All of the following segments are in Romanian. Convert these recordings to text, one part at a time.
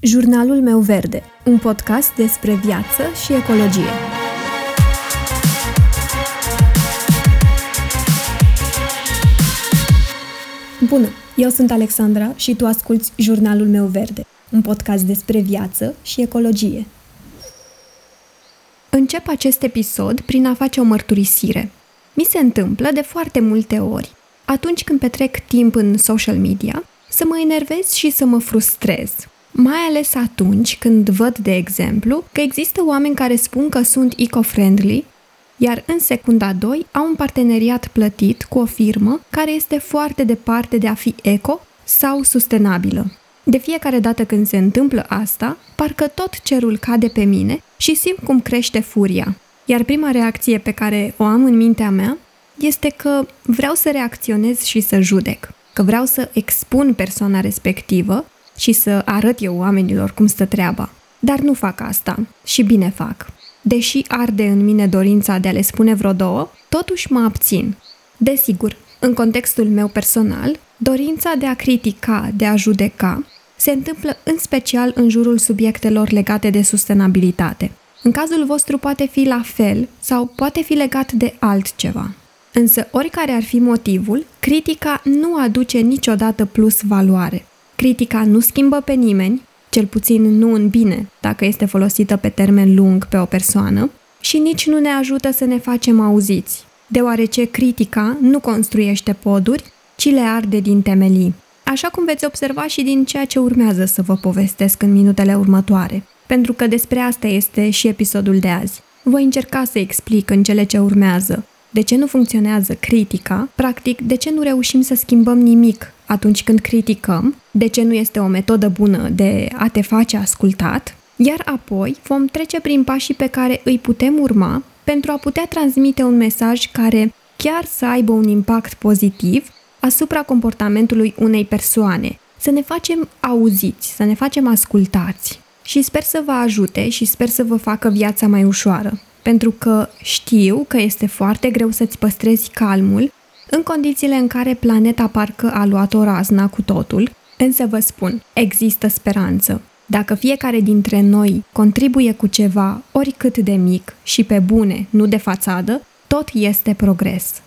Jurnalul meu verde, un podcast despre viață și ecologie. Bună, eu sunt Alexandra și tu asculți Jurnalul meu verde, un podcast despre viață și ecologie. Încep acest episod prin a face o mărturisire. Mi se întâmplă de foarte multe ori, atunci când petrec timp în social media, să mă enervez și să mă frustrez, mai ales atunci când văd, de exemplu, că există oameni care spun că sunt eco-friendly, iar în secunda 2 au un parteneriat plătit cu o firmă care este foarte departe de a fi eco sau sustenabilă. De fiecare dată când se întâmplă asta, parcă tot cerul cade pe mine și simt cum crește furia. Iar prima reacție pe care o am în mintea mea este că vreau să reacționez și să judec, că vreau să expun persoana respectivă și să arăt eu oamenilor cum stă treaba. Dar nu fac asta și bine fac. Deși arde în mine dorința de a le spune vreo două, totuși mă abțin. Desigur, în contextul meu personal, dorința de a critica, de a judeca, se întâmplă în special în jurul subiectelor legate de sustenabilitate. În cazul vostru poate fi la fel sau poate fi legat de altceva. Însă, oricare ar fi motivul, critica nu aduce niciodată plus valoare. Critica nu schimbă pe nimeni, cel puțin nu în bine, dacă este folosită pe termen lung pe o persoană, și nici nu ne ajută să ne facem auziți, deoarece critica nu construiește poduri, ci le arde din temelii. Așa cum veți observa și din ceea ce urmează să vă povestesc în minutele următoare, pentru că despre asta este și episodul de azi. Voi încerca să explic în cele ce urmează de ce nu funcționează critica, practic de ce nu reușim să schimbăm nimic atunci când criticăm, de ce nu este o metodă bună de a te face ascultat, iar apoi vom trece prin pașii pe care îi putem urma pentru a putea transmite un mesaj care chiar să aibă un impact pozitiv asupra comportamentului unei persoane, să ne facem auziți, să ne facem ascultați. Și sper să vă ajute și sper să vă facă viața mai ușoară, pentru că știu că este foarte greu să-ți păstrezi calmul în condițiile în care planeta parcă a luat o razna cu totul, însă vă spun, există speranță. Dacă fiecare dintre noi contribuie cu ceva, oricât de mic și pe bune, nu de fațadă, tot este progres.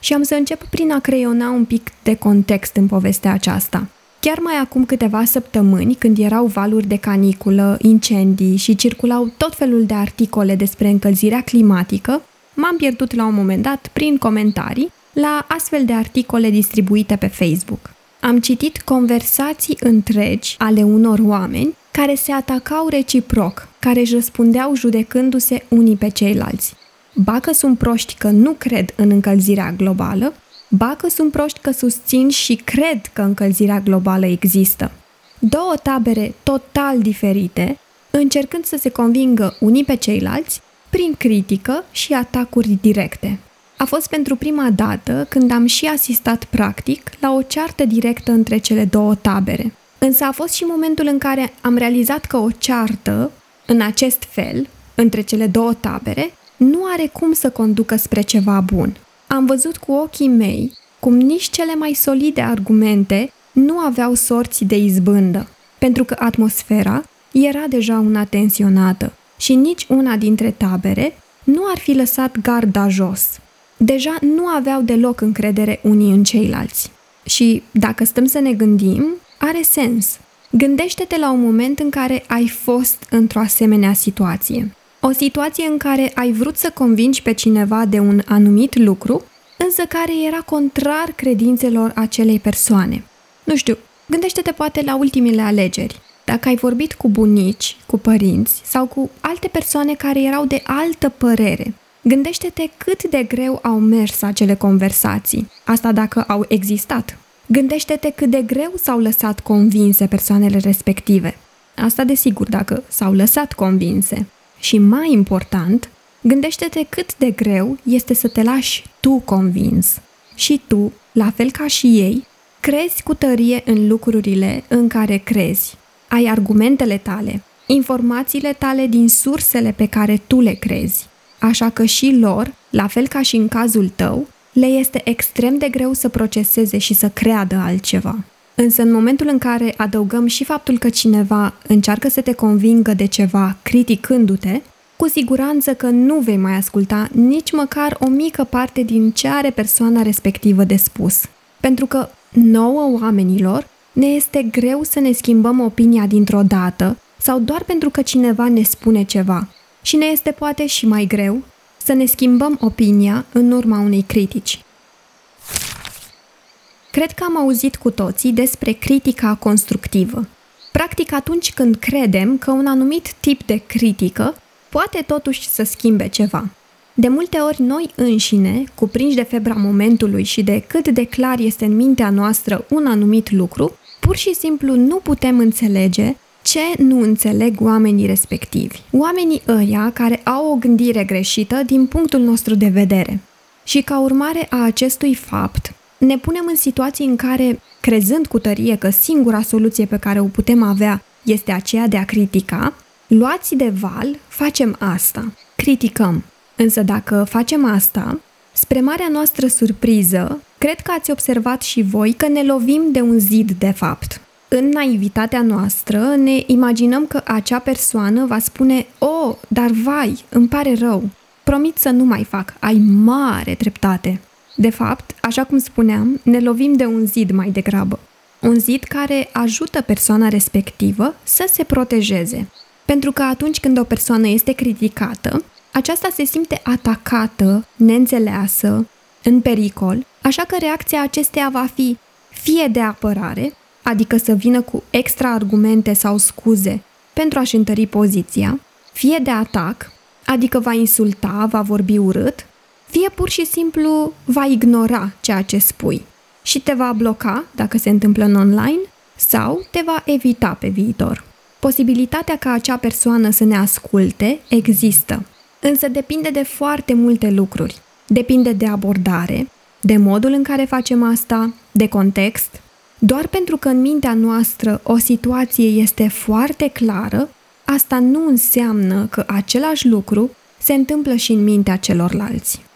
Și am să încep prin a creiona un pic de context în povestea aceasta. Chiar mai acum câteva săptămâni, când erau valuri de caniculă, incendii și circulau tot felul de articole despre încălzirea climatică, m-am pierdut la un moment dat prin comentarii la astfel de articole distribuite pe Facebook. Am citit conversații întregi ale unor oameni care se atacau reciproc, care își răspundeau judecându-se unii pe ceilalți. Ba că sunt proști că nu cred în încălzirea globală, ba că sunt proști că susțin și cred că încălzirea globală există. Două tabere total diferite, încercând să se convingă unii pe ceilalți prin critică și atacuri directe. A fost pentru prima dată când am și asistat practic la o ceartă directă între cele două tabere. Însă a fost și momentul în care am realizat că o ceartă, în acest fel, între cele două tabere, nu are cum să conducă spre ceva bun. Am văzut cu ochii mei cum nici cele mai solide argumente nu aveau sorți de izbândă, pentru că atmosfera era deja una tensionată și nici una dintre tabere nu ar fi lăsat garda jos. Deja nu aveau deloc încredere unii în ceilalți. Și dacă stăm să ne gândim, are sens. Gândește-te la un moment în care ai fost într-o asemenea situație. O situație în care ai vrut să convingi pe cineva de un anumit lucru, însă care era contrar credințelor acelei persoane. Nu știu, gândește-te poate la ultimile alegeri. Dacă ai vorbit cu bunici, cu părinți sau cu alte persoane care erau de altă părere, gândește-te cât de greu au mers acele conversații, asta dacă au existat. Gândește-te cât de greu s-au lăsat convinse persoanele respective. Asta desigur dacă s-au lăsat convinse. Și mai important, gândește-te cât de greu este să te lași tu convins. Și tu, la fel ca și ei, crezi cu tărie în lucrurile în care crezi ai argumentele tale, informațiile tale din sursele pe care tu le crezi. Așa că și lor, la fel ca și în cazul tău, le este extrem de greu să proceseze și să creadă altceva. Însă în momentul în care adăugăm și faptul că cineva încearcă să te convingă de ceva criticându-te, cu siguranță că nu vei mai asculta nici măcar o mică parte din ce are persoana respectivă de spus. Pentru că nouă oamenilor ne este greu să ne schimbăm opinia dintr-o dată sau doar pentru că cineva ne spune ceva. Și ne este poate și mai greu să ne schimbăm opinia în urma unei critici. Cred că am auzit cu toții despre critica constructivă. Practic atunci când credem că un anumit tip de critică poate totuși să schimbe ceva. De multe ori noi înșine, cuprinși de febra momentului și de cât de clar este în mintea noastră un anumit lucru, pur și simplu nu putem înțelege ce nu înțeleg oamenii respectivi. Oamenii ăia care au o gândire greșită din punctul nostru de vedere. Și ca urmare a acestui fapt, ne punem în situații în care, crezând cu tărie că singura soluție pe care o putem avea este aceea de a critica, luați de val, facem asta. Criticăm. Însă dacă facem asta, spre marea noastră surpriză, cred că ați observat și voi că ne lovim de un zid de fapt. În naivitatea noastră ne imaginăm că acea persoană va spune O, oh, dar vai, îmi pare rău, promit să nu mai fac, ai mare dreptate. De fapt, așa cum spuneam, ne lovim de un zid mai degrabă. Un zid care ajută persoana respectivă să se protejeze. Pentru că atunci când o persoană este criticată, aceasta se simte atacată, neînțeleasă, în pericol, așa că reacția acesteia va fi fie de apărare, adică să vină cu extra argumente sau scuze pentru a-și întări poziția, fie de atac, adică va insulta, va vorbi urât, fie pur și simplu va ignora ceea ce spui și te va bloca dacă se întâmplă în online sau te va evita pe viitor. Posibilitatea ca acea persoană să ne asculte există, însă depinde de foarte multe lucruri. Depinde de abordare, de modul în care facem asta, de context. Doar pentru că în mintea noastră o situație este foarte clară, asta nu înseamnă că același lucru se întâmplă și în mintea celorlalți.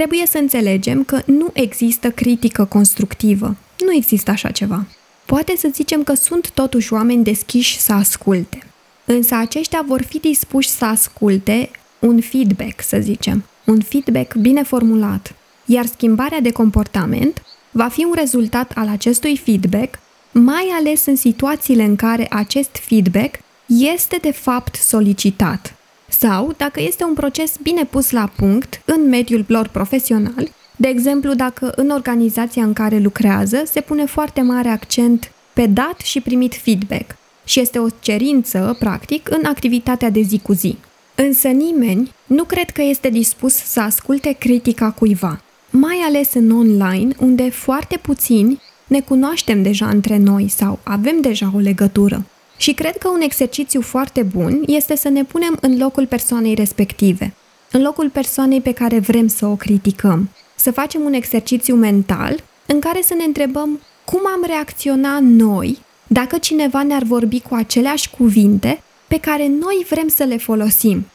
Trebuie să înțelegem că nu există critică constructivă. Nu există așa ceva. Poate să zicem că sunt totuși oameni deschiși să asculte. Însă aceștia vor fi dispuși să asculte un feedback, să zicem, un feedback bine formulat, iar schimbarea de comportament va fi un rezultat al acestui feedback, mai ales în situațiile în care acest feedback este de fapt solicitat sau dacă este un proces bine pus la punct în mediul lor profesional, de exemplu dacă în organizația în care lucrează se pune foarte mare accent pe dat și primit feedback și este o cerință, practic, în activitatea de zi cu zi. Însă nimeni nu cred că este dispus să asculte critica cuiva, mai ales în online, unde foarte puțini ne cunoaștem deja între noi sau avem deja o legătură. Și cred că un exercițiu foarte bun este să ne punem în locul persoanei respective, în locul persoanei pe care vrem să o criticăm. Să facem un exercițiu mental în care să ne întrebăm cum am reacționat noi dacă cineva ne-ar vorbi cu aceleași cuvinte pe care noi vrem să le folosim.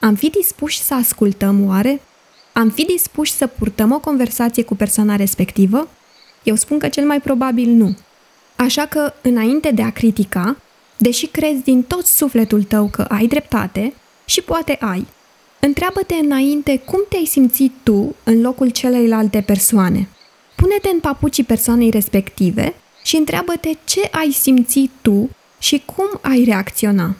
Am fi dispuși să ascultăm oare? Am fi dispuși să purtăm o conversație cu persoana respectivă? Eu spun că cel mai probabil nu. Așa că, înainte de a critica, deși crezi din tot sufletul tău că ai dreptate și poate ai. Întreabă-te înainte cum te-ai simțit tu în locul celeilalte persoane. Pune-te în papucii persoanei respective și întreabă-te ce ai simțit tu și cum ai reacționa.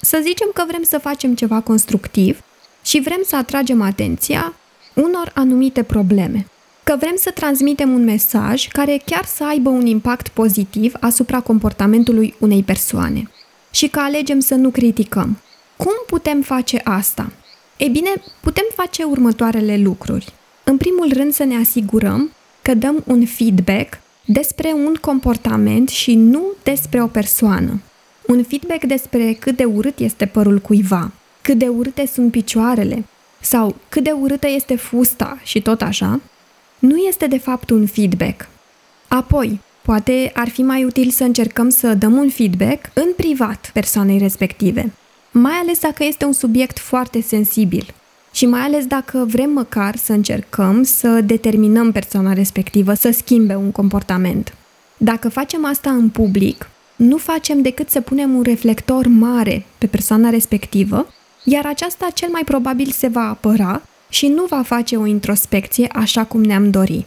Să zicem că vrem să facem ceva constructiv și vrem să atragem atenția unor anumite probleme că vrem să transmitem un mesaj care chiar să aibă un impact pozitiv asupra comportamentului unei persoane și că alegem să nu criticăm. Cum putem face asta? Ei bine, putem face următoarele lucruri. În primul rând să ne asigurăm că dăm un feedback despre un comportament și nu despre o persoană. Un feedback despre cât de urât este părul cuiva, cât de urâte sunt picioarele sau cât de urâtă este fusta și tot așa, nu este de fapt un feedback. Apoi, poate ar fi mai util să încercăm să dăm un feedback în privat persoanei respective, mai ales dacă este un subiect foarte sensibil. Și mai ales dacă vrem măcar să încercăm să determinăm persoana respectivă să schimbe un comportament. Dacă facem asta în public, nu facem decât să punem un reflector mare pe persoana respectivă, iar aceasta cel mai probabil se va apăra și nu va face o introspecție așa cum ne-am dori.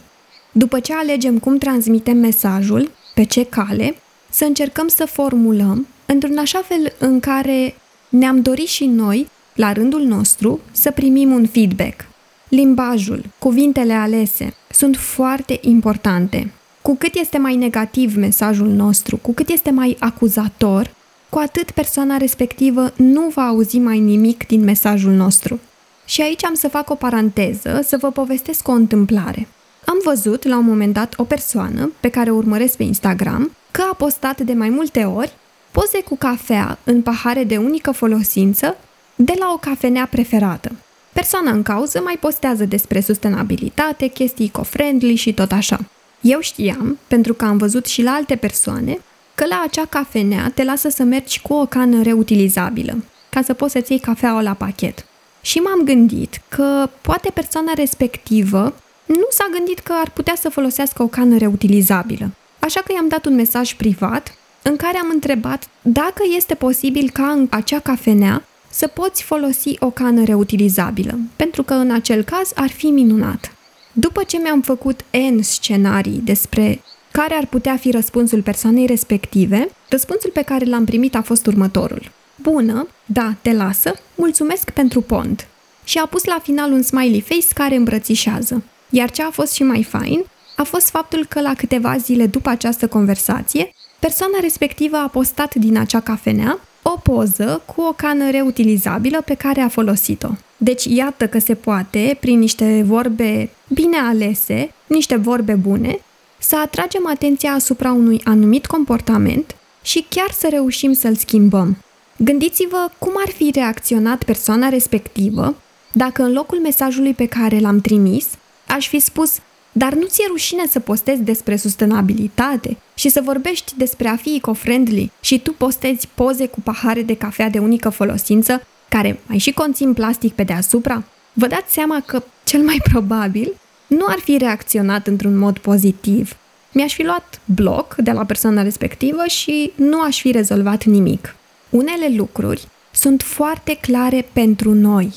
După ce alegem cum transmitem mesajul, pe ce cale, să încercăm să formulăm într-un așa fel în care ne-am dorit și noi, la rândul nostru, să primim un feedback. Limbajul, cuvintele alese sunt foarte importante. Cu cât este mai negativ mesajul nostru, cu cât este mai acuzator, cu atât persoana respectivă nu va auzi mai nimic din mesajul nostru. Și aici am să fac o paranteză, să vă povestesc o întâmplare. Am văzut la un moment dat o persoană pe care o urmăresc pe Instagram că a postat de mai multe ori poze cu cafea în pahare de unică folosință de la o cafenea preferată. Persoana în cauză mai postează despre sustenabilitate, chestii eco-friendly și tot așa. Eu știam, pentru că am văzut și la alte persoane, că la acea cafenea te lasă să mergi cu o cană reutilizabilă, ca să poți să-ți iei cafeaua la pachet. Și m-am gândit că poate persoana respectivă nu s-a gândit că ar putea să folosească o cană reutilizabilă. Așa că i-am dat un mesaj privat în care am întrebat dacă este posibil ca în acea cafenea să poți folosi o cană reutilizabilă, pentru că în acel caz ar fi minunat. După ce mi-am făcut N scenarii despre care ar putea fi răspunsul persoanei respective, răspunsul pe care l-am primit a fost următorul. Bună, da, te lasă, mulțumesc pentru pont. Și a pus la final un smiley face care îmbrățișează. Iar ce a fost și mai fain a fost faptul că la câteva zile după această conversație, persoana respectivă a postat din acea cafenea o poză cu o cană reutilizabilă pe care a folosit-o. Deci iată că se poate, prin niște vorbe bine alese, niște vorbe bune, să atragem atenția asupra unui anumit comportament și chiar să reușim să-l schimbăm. Gândiți-vă cum ar fi reacționat persoana respectivă dacă în locul mesajului pe care l-am trimis aș fi spus dar nu ți-e rușine să postezi despre sustenabilitate și să vorbești despre a fi eco-friendly și tu postezi poze cu pahare de cafea de unică folosință care mai și conțin plastic pe deasupra? Vă dați seama că, cel mai probabil, nu ar fi reacționat într-un mod pozitiv. Mi-aș fi luat bloc de la persoana respectivă și nu aș fi rezolvat nimic. Unele lucruri sunt foarte clare pentru noi,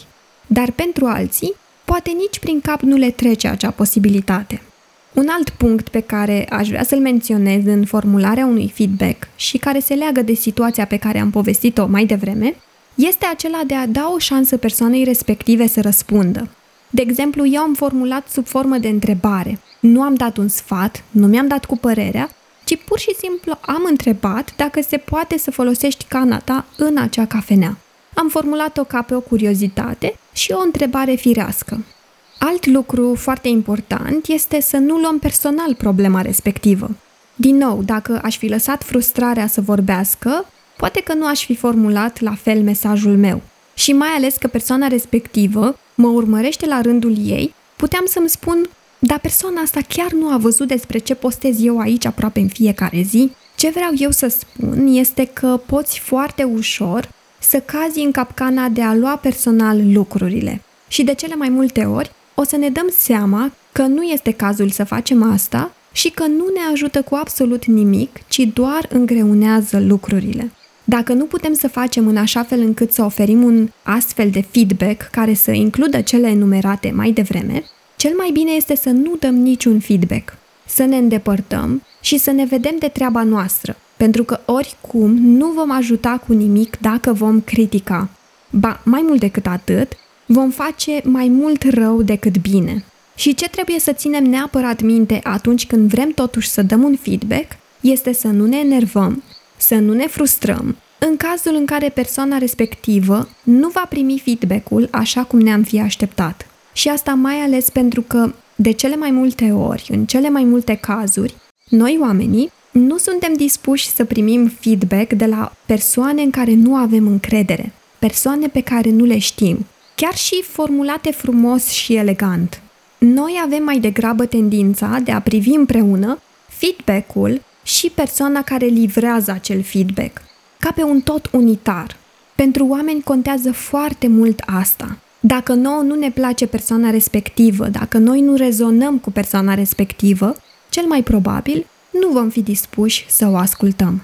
dar pentru alții poate nici prin cap nu le trece acea posibilitate. Un alt punct pe care aș vrea să-l menționez în formularea unui feedback și care se leagă de situația pe care am povestit-o mai devreme, este acela de a da o șansă persoanei respective să răspundă. De exemplu, eu am formulat sub formă de întrebare. Nu am dat un sfat, nu mi-am dat cu părerea, ci pur și simplu am întrebat dacă se poate să folosești cana ta în acea cafenea. Am formulat-o ca pe o curiozitate și o întrebare firească. Alt lucru foarte important este să nu luăm personal problema respectivă. Din nou, dacă aș fi lăsat frustrarea să vorbească, poate că nu aș fi formulat la fel mesajul meu. Și mai ales că persoana respectivă mă urmărește la rândul ei, puteam să-mi spun, dar persoana asta chiar nu a văzut despre ce postez eu aici aproape în fiecare zi? Ce vreau eu să spun este că poți foarte ușor să cazi în capcana de a lua personal lucrurile. Și de cele mai multe ori o să ne dăm seama că nu este cazul să facem asta și că nu ne ajută cu absolut nimic, ci doar îngreunează lucrurile. Dacă nu putem să facem în așa fel încât să oferim un astfel de feedback care să includă cele enumerate mai devreme, cel mai bine este să nu dăm niciun feedback, să ne îndepărtăm și să ne vedem de treaba noastră, pentru că oricum nu vom ajuta cu nimic dacă vom critica. Ba, mai mult decât atât, vom face mai mult rău decât bine. Și ce trebuie să ținem neapărat minte atunci când vrem totuși să dăm un feedback este să nu ne enervăm, să nu ne frustrăm, în cazul în care persoana respectivă nu va primi feedback-ul așa cum ne-am fi așteptat. Și asta mai ales pentru că, de cele mai multe ori, în cele mai multe cazuri, noi oamenii nu suntem dispuși să primim feedback de la persoane în care nu avem încredere, persoane pe care nu le știm, chiar și formulate frumos și elegant. Noi avem mai degrabă tendința de a privi împreună feedback-ul și persoana care livrează acel feedback, ca pe un tot unitar. Pentru oameni contează foarte mult asta. Dacă nouă nu ne place persoana respectivă, dacă noi nu rezonăm cu persoana respectivă, cel mai probabil nu vom fi dispuși să o ascultăm.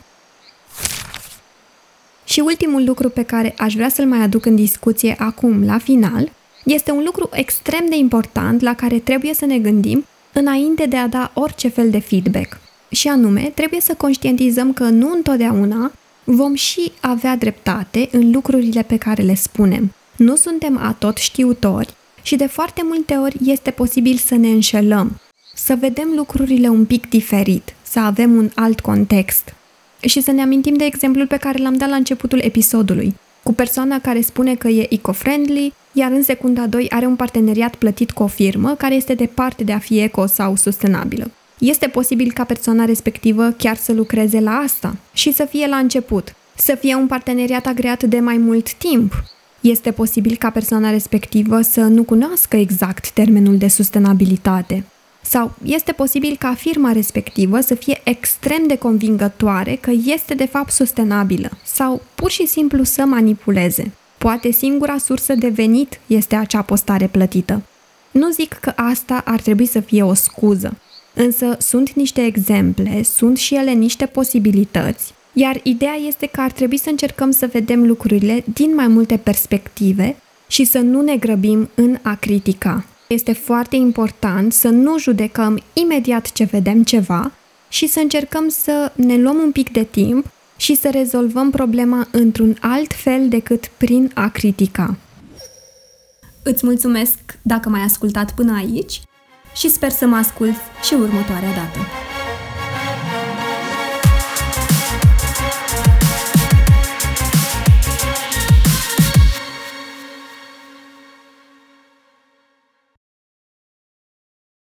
Și ultimul lucru pe care aș vrea să-l mai aduc în discuție acum, la final, este un lucru extrem de important la care trebuie să ne gândim înainte de a da orice fel de feedback. Și anume, trebuie să conștientizăm că nu întotdeauna vom și avea dreptate în lucrurile pe care le spunem. Nu suntem atot știutori și de foarte multe ori este posibil să ne înșelăm, să vedem lucrurile un pic diferit, să avem un alt context. Și să ne amintim de exemplul pe care l-am dat la începutul episodului, cu persoana care spune că e eco-friendly, iar în secunda 2 are un parteneriat plătit cu o firmă care este departe de a fi eco sau sustenabilă. Este posibil ca persoana respectivă chiar să lucreze la asta și să fie la început, să fie un parteneriat agreat de mai mult timp. Este posibil ca persoana respectivă să nu cunoască exact termenul de sustenabilitate. Sau este posibil ca firma respectivă să fie extrem de convingătoare că este de fapt sustenabilă sau pur și simplu să manipuleze. Poate singura sursă de venit este acea postare plătită. Nu zic că asta ar trebui să fie o scuză, însă sunt niște exemple, sunt și ele niște posibilități, iar ideea este că ar trebui să încercăm să vedem lucrurile din mai multe perspective și să nu ne grăbim în a critica. Este foarte important să nu judecăm imediat ce vedem ceva și să încercăm să ne luăm un pic de timp și să rezolvăm problema într-un alt fel decât prin a critica. Îți mulțumesc dacă m-ai ascultat până aici și sper să mă ascult și următoarea dată.